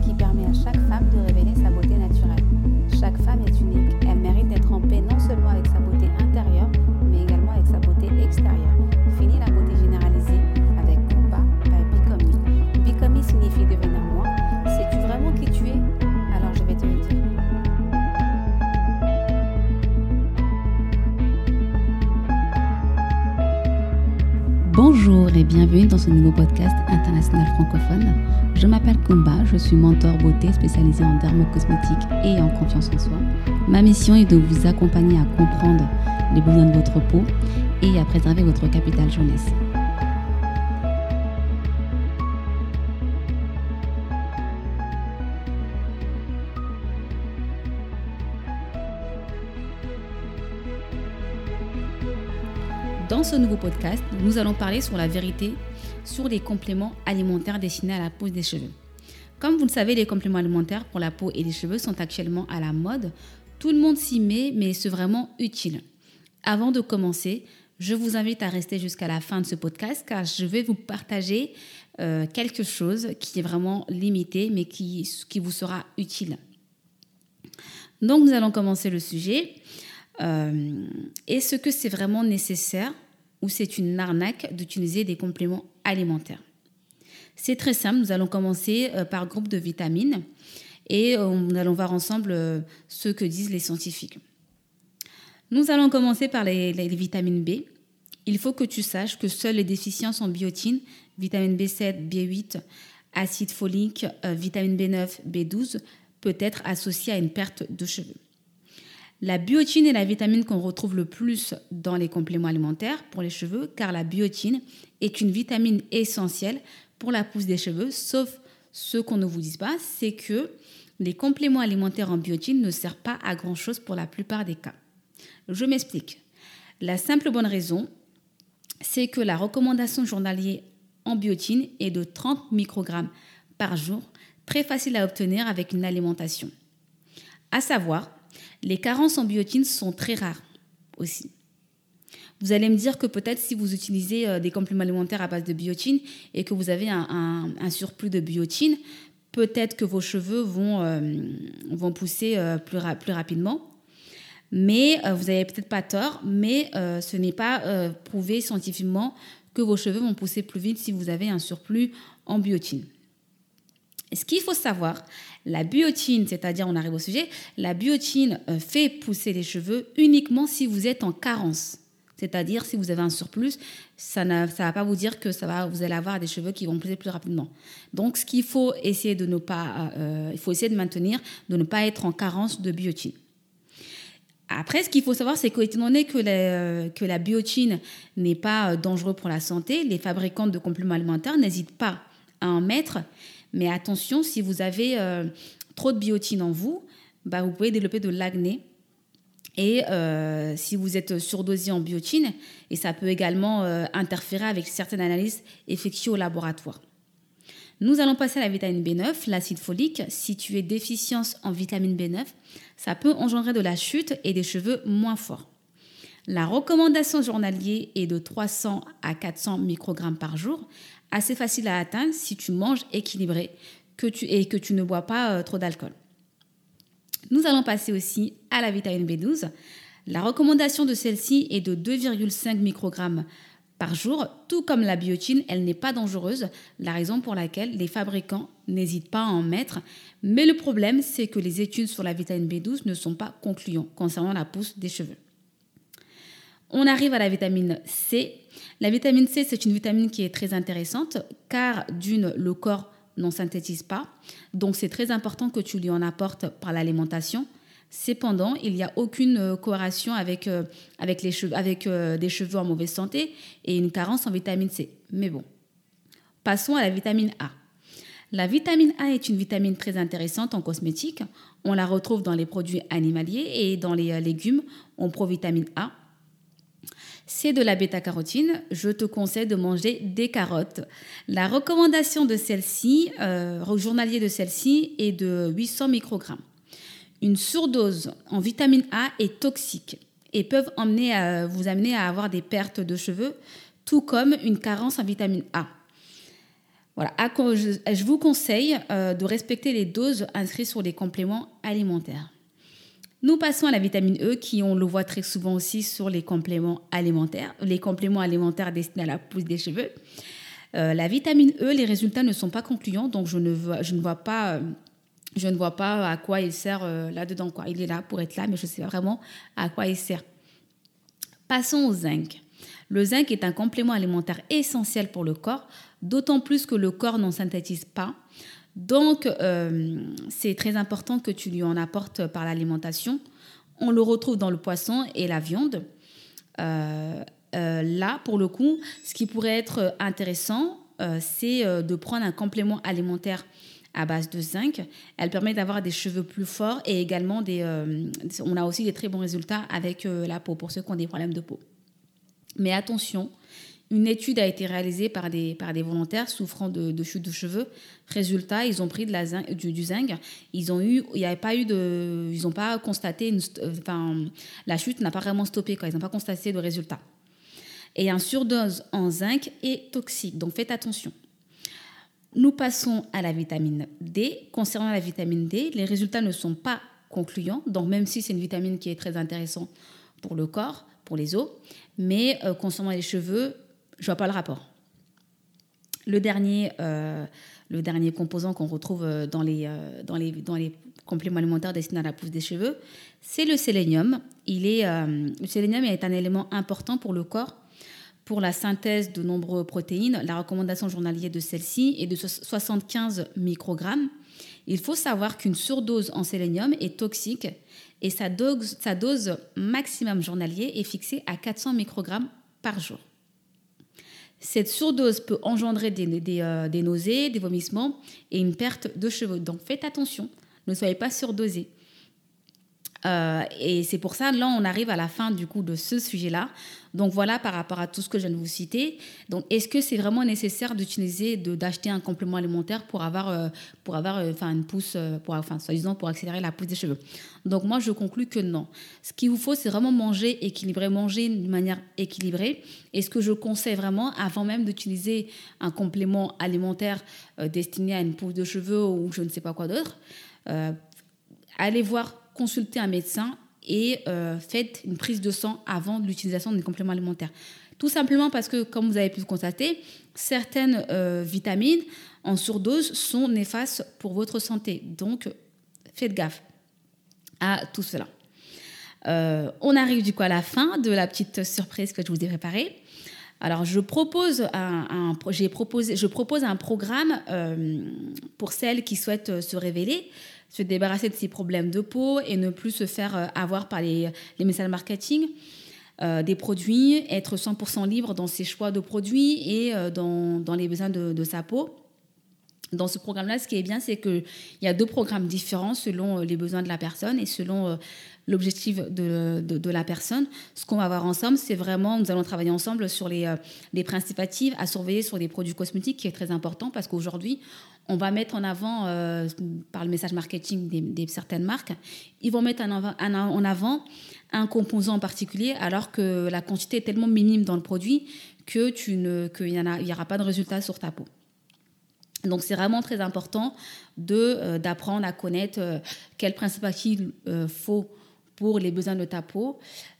qui permet à chaque femme de Bonjour et bienvenue dans ce nouveau podcast international francophone. Je m'appelle Kumba, je suis mentor beauté spécialisé en dermocosmétique et en confiance en soi. Ma mission est de vous accompagner à comprendre les besoins de votre peau et à préserver votre capital jeunesse. Dans ce nouveau podcast, nous allons parler sur la vérité sur les compléments alimentaires destinés à la et des cheveux. Comme vous le savez, les compléments alimentaires pour la peau et les cheveux sont actuellement à la mode. Tout le monde s'y met, mais c'est vraiment utile. Avant de commencer, je vous invite à rester jusqu'à la fin de ce podcast car je vais vous partager euh, quelque chose qui est vraiment limité, mais qui vous sera utile. Donc nous allons commencer le sujet. Euh, Est-ce que c'est vraiment nécessaire ou c'est une arnaque d'utiliser des compléments alimentaires? C'est très simple, nous allons commencer euh, par groupe de vitamines et euh, nous allons voir ensemble ce que disent les scientifiques. Nous allons commencer par les, les vitamines B. Il faut que tu saches que seules les déficiences en biotine, vitamine B7, B8, acide folique, vitamine B9, B12, peut être associée à une perte de cheveux. La biotine est la vitamine qu'on retrouve le plus dans les compléments alimentaires pour les cheveux, car la biotine est une vitamine essentielle pour la pousse des cheveux, sauf ce qu'on ne vous dit pas, c'est que les compléments alimentaires en biotine ne servent pas à grand-chose pour la plupart des cas. Je m'explique. La simple bonne raison, c'est que la recommandation journalière en biotine est de 30 microgrammes par jour, très facile à obtenir avec une alimentation. À savoir, les carences en biotine sont très rares aussi. Vous allez me dire que peut-être si vous utilisez euh, des compléments alimentaires à base de biotine et que vous avez un, surplus de biotine, peut-être que vos cheveux vont, euh, vont pousser euh, plus, ra plus, rapidement. Mais vous n'avez peut-être pas tort, mais ce n'est pas prouvé scientifiquement que vos cheveux vont pousser plus vite si vous avez un surplus en biotine. Ce qu'il faut savoir, la biotine, c'est-à-dire on arrive au sujet, la biotine fait pousser les cheveux uniquement si vous êtes en carence. C'est-à-dire si vous avez un surplus, ça ne va pas vous dire que ça va, vous allez avoir des cheveux qui vont pousser plus rapidement. Donc ce qu'il faut essayer de ne pas, euh, il faut essayer de maintenir, de ne pas être en carence de biotine. Après, ce qu'il faut savoir, c'est qu'étant donné que la, que la biotine n'est pas dangereux pour la santé, les fabricants de compléments alimentaires n'hésitent pas à en mettre. Mais attention, si vous avez euh, trop de biotine en vous, bah, vous pouvez développer de l'acné. Et euh, si vous êtes surdosé en biotine, et ça peut également euh, interférer avec certaines analyses effectuées au laboratoire. Nous allons passer à la vitamine B9, l'acide folique. Si tu es déficience en vitamine B9, ça peut engendrer de la chute et des cheveux moins forts. La recommandation journalière est de 300 à 400 microgrammes par jour, assez facile à atteindre si tu manges équilibré que tu, et que tu ne bois pas euh, trop d'alcool. Nous allons passer aussi à la vitamine B12. La recommandation de celle-ci est de 2,5 microgrammes par jour, tout comme la biotine, elle n'est pas dangereuse, la raison pour laquelle les fabricants n'hésitent pas à en mettre. Mais le problème, c'est que les études sur la vitamine B12 ne sont pas concluantes concernant la pousse des cheveux. On arrive à la vitamine C. La vitamine C, c'est une vitamine qui est très intéressante car d'une, le corps n'en synthétise pas. Donc c'est très important que tu lui en apportes par l'alimentation. Cependant, il n'y a aucune euh, corrélation avec, euh, avec, les cheveux, avec euh, des cheveux en mauvaise santé et une carence en vitamine C. Mais bon, passons à la vitamine A. La vitamine A est une vitamine très intéressante en cosmétique. On la retrouve dans les produits animaliers et dans les légumes en provitamine A. C'est de la bêta-carotine. Je te conseille de manger des carottes. La recommandation de celle-ci, euh, journalier de celle-ci, est de 800 microgrammes. Une surdose en vitamine A est toxique et peuvent emmener à, vous amener à avoir des pertes de cheveux, tout comme une carence en vitamine A. Je, vous conseille de respecter les doses inscrites sur les compléments alimentaires. Nous passons à la vitamine E qui, on le voit très souvent aussi sur les compléments alimentaires, les compléments alimentaires destinés à la pousse des cheveux. Euh, la vitamine E, les résultats ne sont pas concluants, donc je ne, vois, pas... Euh, je ne vois pas à quoi il sert euh, là-dedans. Quoi. Il est là pour être là, mais je ne sais pas vraiment à quoi il sert. Passons au zinc. Le zinc est un complément alimentaire essentiel pour le corps, d'autant plus que le corps n'en synthétise pas. Donc, c'est très important que tu lui en apportes par l'alimentation. On le retrouve dans le poisson et la viande. Euh, là, pour le coup, ce qui pourrait être intéressant, euh, c'est euh, de prendre un complément alimentaire à base de zinc. Elle permet d'avoir des cheveux plus forts et également des, on a aussi des très bons résultats avec la peau pour ceux qui ont des problèmes de peau. Mais attention, une étude a été réalisée par des, par des volontaires souffrant de, chute de cheveux. Résultat, ils ont pris de la du, zinc. Ils ont eu, il pas eu de, ils n'ont pas constaté, une, enfin, la chute n'a pas vraiment stoppé. Quoi. Ils n'ont pas constaté de résultat et un surdose en zinc est toxique. Donc faites attention. Nous passons à la vitamine D. Concernant la vitamine D, les résultats ne sont pas concluants. Donc même si c'est une vitamine qui est très intéressante pour le corps, pour les os, mais euh, concernant les cheveux, je vois pas le rapport. Le dernier, euh, le dernier composant qu'on retrouve euh, dans les, dans, les, dans les compléments alimentaires destinés à la pousse des cheveux, c'est le sélénium. Il est, le sélénium est un élément important pour le corps pour la synthèse de nombreuses protéines, la recommandation journalière de celle-ci est de 75 microgrammes. Il faut savoir qu'une surdose en sélénium est toxique et sa dose, maximum journalier est fixée à 400 microgrammes par jour. Cette surdose peut engendrer des, euh, des, nausées, des vomissements et une perte de cheveux. Donc faites attention, ne soyez pas surdosés. Euh, et c'est pour ça, là, on arrive à la fin du coup de ce sujet-là. Donc voilà par rapport à tout ce que je viens de vous citer. Donc est-ce que c'est vraiment nécessaire d'utiliser, d'acheter un complément alimentaire pour avoir, euh, pour avoir, euh, enfin une pousse, pour, enfin soi-disant pour accélérer la pousse des cheveux? Donc moi je conclus que non. Ce qu'il vous faut, c'est vraiment manger équilibré, manger d'une manière équilibrée. Et ce que je conseille vraiment, avant même d'utiliser un complément alimentaire destiné à une pousse de cheveux ou je ne sais pas quoi d'autre, allez voir consultez un médecin et euh, faites une prise de sang avant l'utilisation des compléments alimentaires. Tout simplement parce que, comme vous avez pu le constater, certaines euh, vitamines en surdose sont néfastes pour votre santé. Donc, faites gaffe à tout cela. Euh, on arrive du coup à la fin de la petite surprise que je vous ai préparée. Alors, je propose un, programme pour celles qui souhaitent se révéler se débarrasser de ses problèmes de peau et ne plus se faire euh, avoir par les, les messages marketing. Euh, des produits, être 100% libre dans ses choix de produits et euh, dans, les besoins de, sa peau. Dans ce programme-là, ce qui est bien, c'est qu'il y a deux programmes différents selon les besoins de la personne et selon l'objectif de, la personne. Ce qu'on va voir ensemble, c'est vraiment, nous allons travailler ensemble sur les, les principes actifs à surveiller sur les produits cosmétiques, qui est très important parce qu'aujourd'hui, on va mettre en avant, euh, par le message marketing des, certaines marques, ils vont mettre en avant, en avant, un composant en particulier, alors que la quantité est tellement minime dans le produit que tu ne, qu'il n'y aura pas de résultat sur ta peau. Donc c'est vraiment très important euh, d'apprendre à connaître euh, quel principe actif faut pour les besoins de ta peau,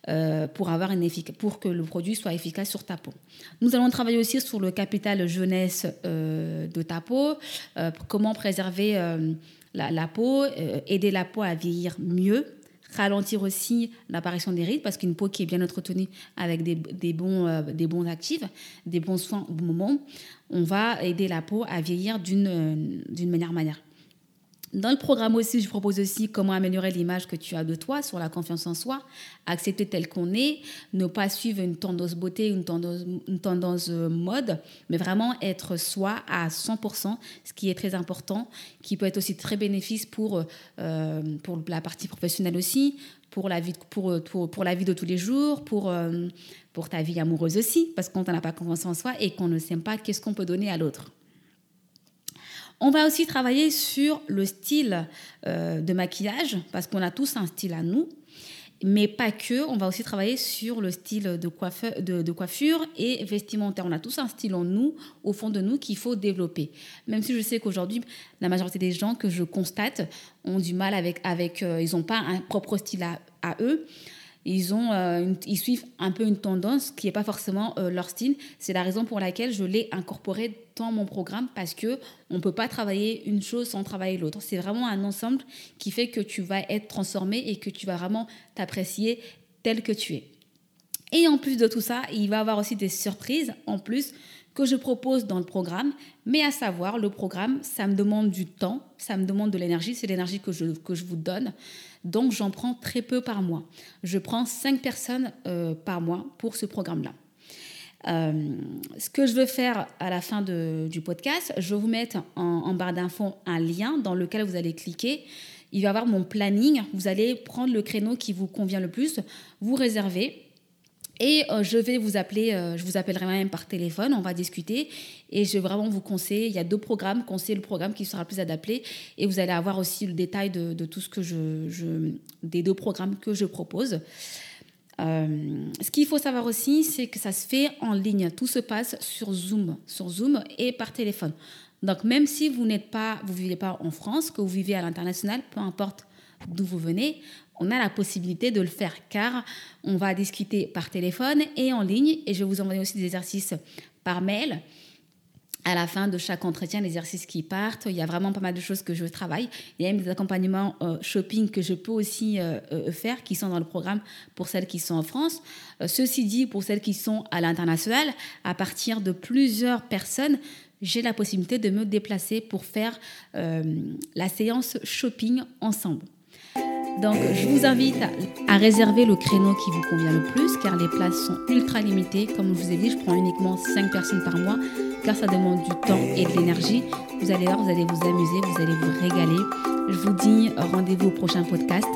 euh, pour, avoir une pour que le produit soit efficace sur ta peau. Nous allons travailler aussi sur le capital jeunesse euh, de ta peau, euh, comment préserver la, peau, aider la peau à vieillir mieux, ralentir aussi l'apparition des rides, parce qu'une peau qui est bien entretenue avec des, bons, des bons actifs, des bons soins au bon moment, on va aider la peau à vieillir d'une manière manière. Dans le programme aussi, je propose aussi comment améliorer l'image que tu as de toi sur la confiance en soi, accepter tel qu'on est, ne pas suivre une tendance beauté, une tendance, euh, mode, mais vraiment être soi à 100%, ce qui est très important, qui peut être aussi très bénéfice pour, euh, pour la partie professionnelle aussi, pour la vie, pour, pour, pour, la vie de tous les jours, pour, euh, pour ta vie amoureuse aussi, parce qu'on n'a pas confiance en soi et qu'on ne sait pas qu'est-ce qu'on peut donner à l'autre? On va aussi travailler sur le style euh, de maquillage, parce qu'on a tous un style à nous. mais pas que. On va aussi travailler sur le style de, coiffure et vestimentaire. On a tous un style en nous, au fond de nous, qu'il faut développer. Même si je sais qu'aujourd'hui, la majorité des gens que je constate ont du mal avec, avec euh, ils n'ont pas un propre style à eux ils, ont, euh, ils suivent un peu une tendance qui n'est pas forcément euh, leur style. C'est la raison pour laquelle je l'ai incorporé dans mon programme parce que on peut pas travailler une chose sans travailler l'autre. C'est vraiment un ensemble qui fait que tu vas être transformé et que tu vas vraiment t'apprécier tel que tu es. Et en plus de tout ça, il va y avoir aussi des surprises en plus que je propose dans le programme. Mais à savoir, le programme, ça me demande du temps, ça me demande de l'énergie, c'est l'énergie que je, que je vous donne. Donc j'en prends très peu par mois. Je prends cinq personnes euh, par mois pour ce programme-là. Euh, ce que je veux faire à la fin du podcast, je vais vous mettre en, en barre d'infos un lien dans lequel vous allez cliquer. Il va y avoir mon planning. Vous allez prendre le créneau qui vous convient le plus, vous réserver et euh, je vais vous appeler, euh, je vous appellerai même par téléphone, on va discuter et je vais vraiment vous conseiller. Il y a deux programmes, conseiller le programme qui sera le plus adapté et vous allez avoir aussi le détail de, tout ce que je, des deux programmes que je propose. Euh, ce qu'il faut savoir aussi, c'est que ça se fait en ligne. Tout se passe sur Zoom, sur Zoom et par téléphone. Donc même si vous n'êtes pas, vous vivez pas en France, que vous vivez à l'international, peu importe d'où vous venez, on a la possibilité de le faire car on va discuter par téléphone et en ligne et je vous envoyer aussi des exercices par mail. À la fin de chaque entretien, les exercices qui partent, il y a vraiment pas mal de choses que je travaille. Il y a même des accompagnements euh, shopping que je peux aussi euh, euh, faire qui sont dans le programme pour celles qui sont en France. ceci dit, pour celles qui sont à l'international, à partir de plusieurs personnes, j'ai la possibilité de me déplacer pour faire la séance shopping ensemble. Donc, je vous invite à, réserver le créneau qui vous convient le plus, car les places sont ultra limitées. Comme je vous ai dit, je prends uniquement 5 personnes par mois, car ça demande du temps et de l'énergie. Vous allez voir, vous allez vous amuser, vous allez vous régaler. Je vous dis rendez-vous au prochain podcast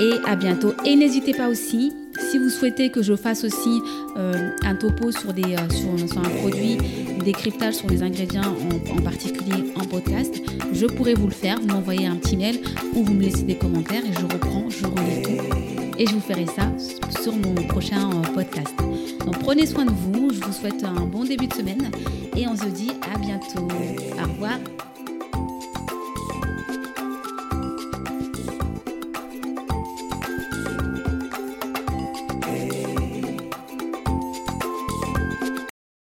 et à bientôt. Et n'hésitez pas aussi, si vous souhaitez que je fasse aussi euh, un topo sur, des, euh, sur, un produit, décryptage sur les ingrédients en, particulier en podcast, je pourrais vous le faire. Vous m'envoyez un petit mail ou vous me laissez des commentaires et je reprends, je relis tout. Et je vous ferai ça sur mon prochain euh, podcast. Donc prenez soin de vous, je vous souhaite un bon début de semaine et on se dit à bientôt. Au revoir.